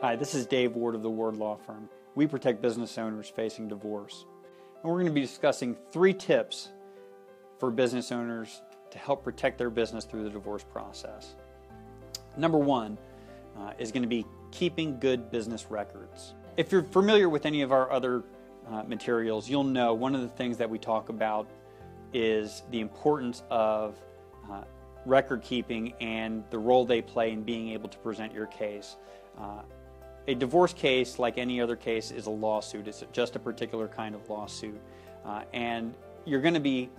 Hi, this is Dave Ward of the Ward Law Firm. We protect business owners facing divorce. And we're going to be discussing three tips for business owners to help protect their business through the divorce process. Number one uh, is going to be keeping good business records. If you're familiar with any of our other uh, materials, you'll know one of the things that we talk about is the importance of uh, record keeping and the role they play in being able to present your case. Uh, a divorce case, like any other case, is a lawsuit. It's just a particular kind of lawsuit. Uh, and you're going to be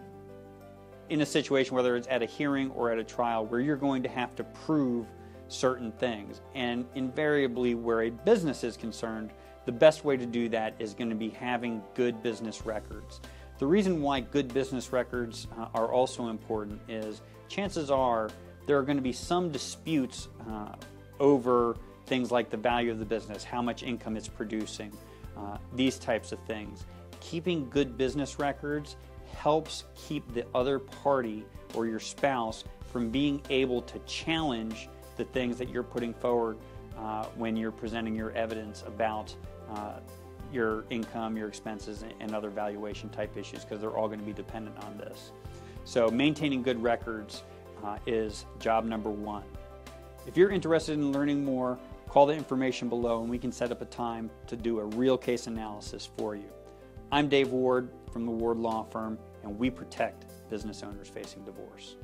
in a situation, whether it's at a hearing or at a trial, where you're going to have to prove certain things. And invariably, where a business is concerned, the best way to do that is going to be having good business records. The reason why good business records uh, are also important is chances are there are going to be some disputes uh, over things like the value of the business, how much income it's producing, uh, these types of things. Keeping good business records helps keep the other party or your spouse from being able to challenge the things that you're putting forward uh, when you're presenting your evidence about uh, your income, your expenses, and other valuation type issues because they're all going to be dependent on this. So maintaining good records uh, is job number one. If you're interested in learning more, call the information below and we can set up a time to do a real case analysis for you. I'm Dave Ward from the Ward Law Firm and we protect business owners facing divorce.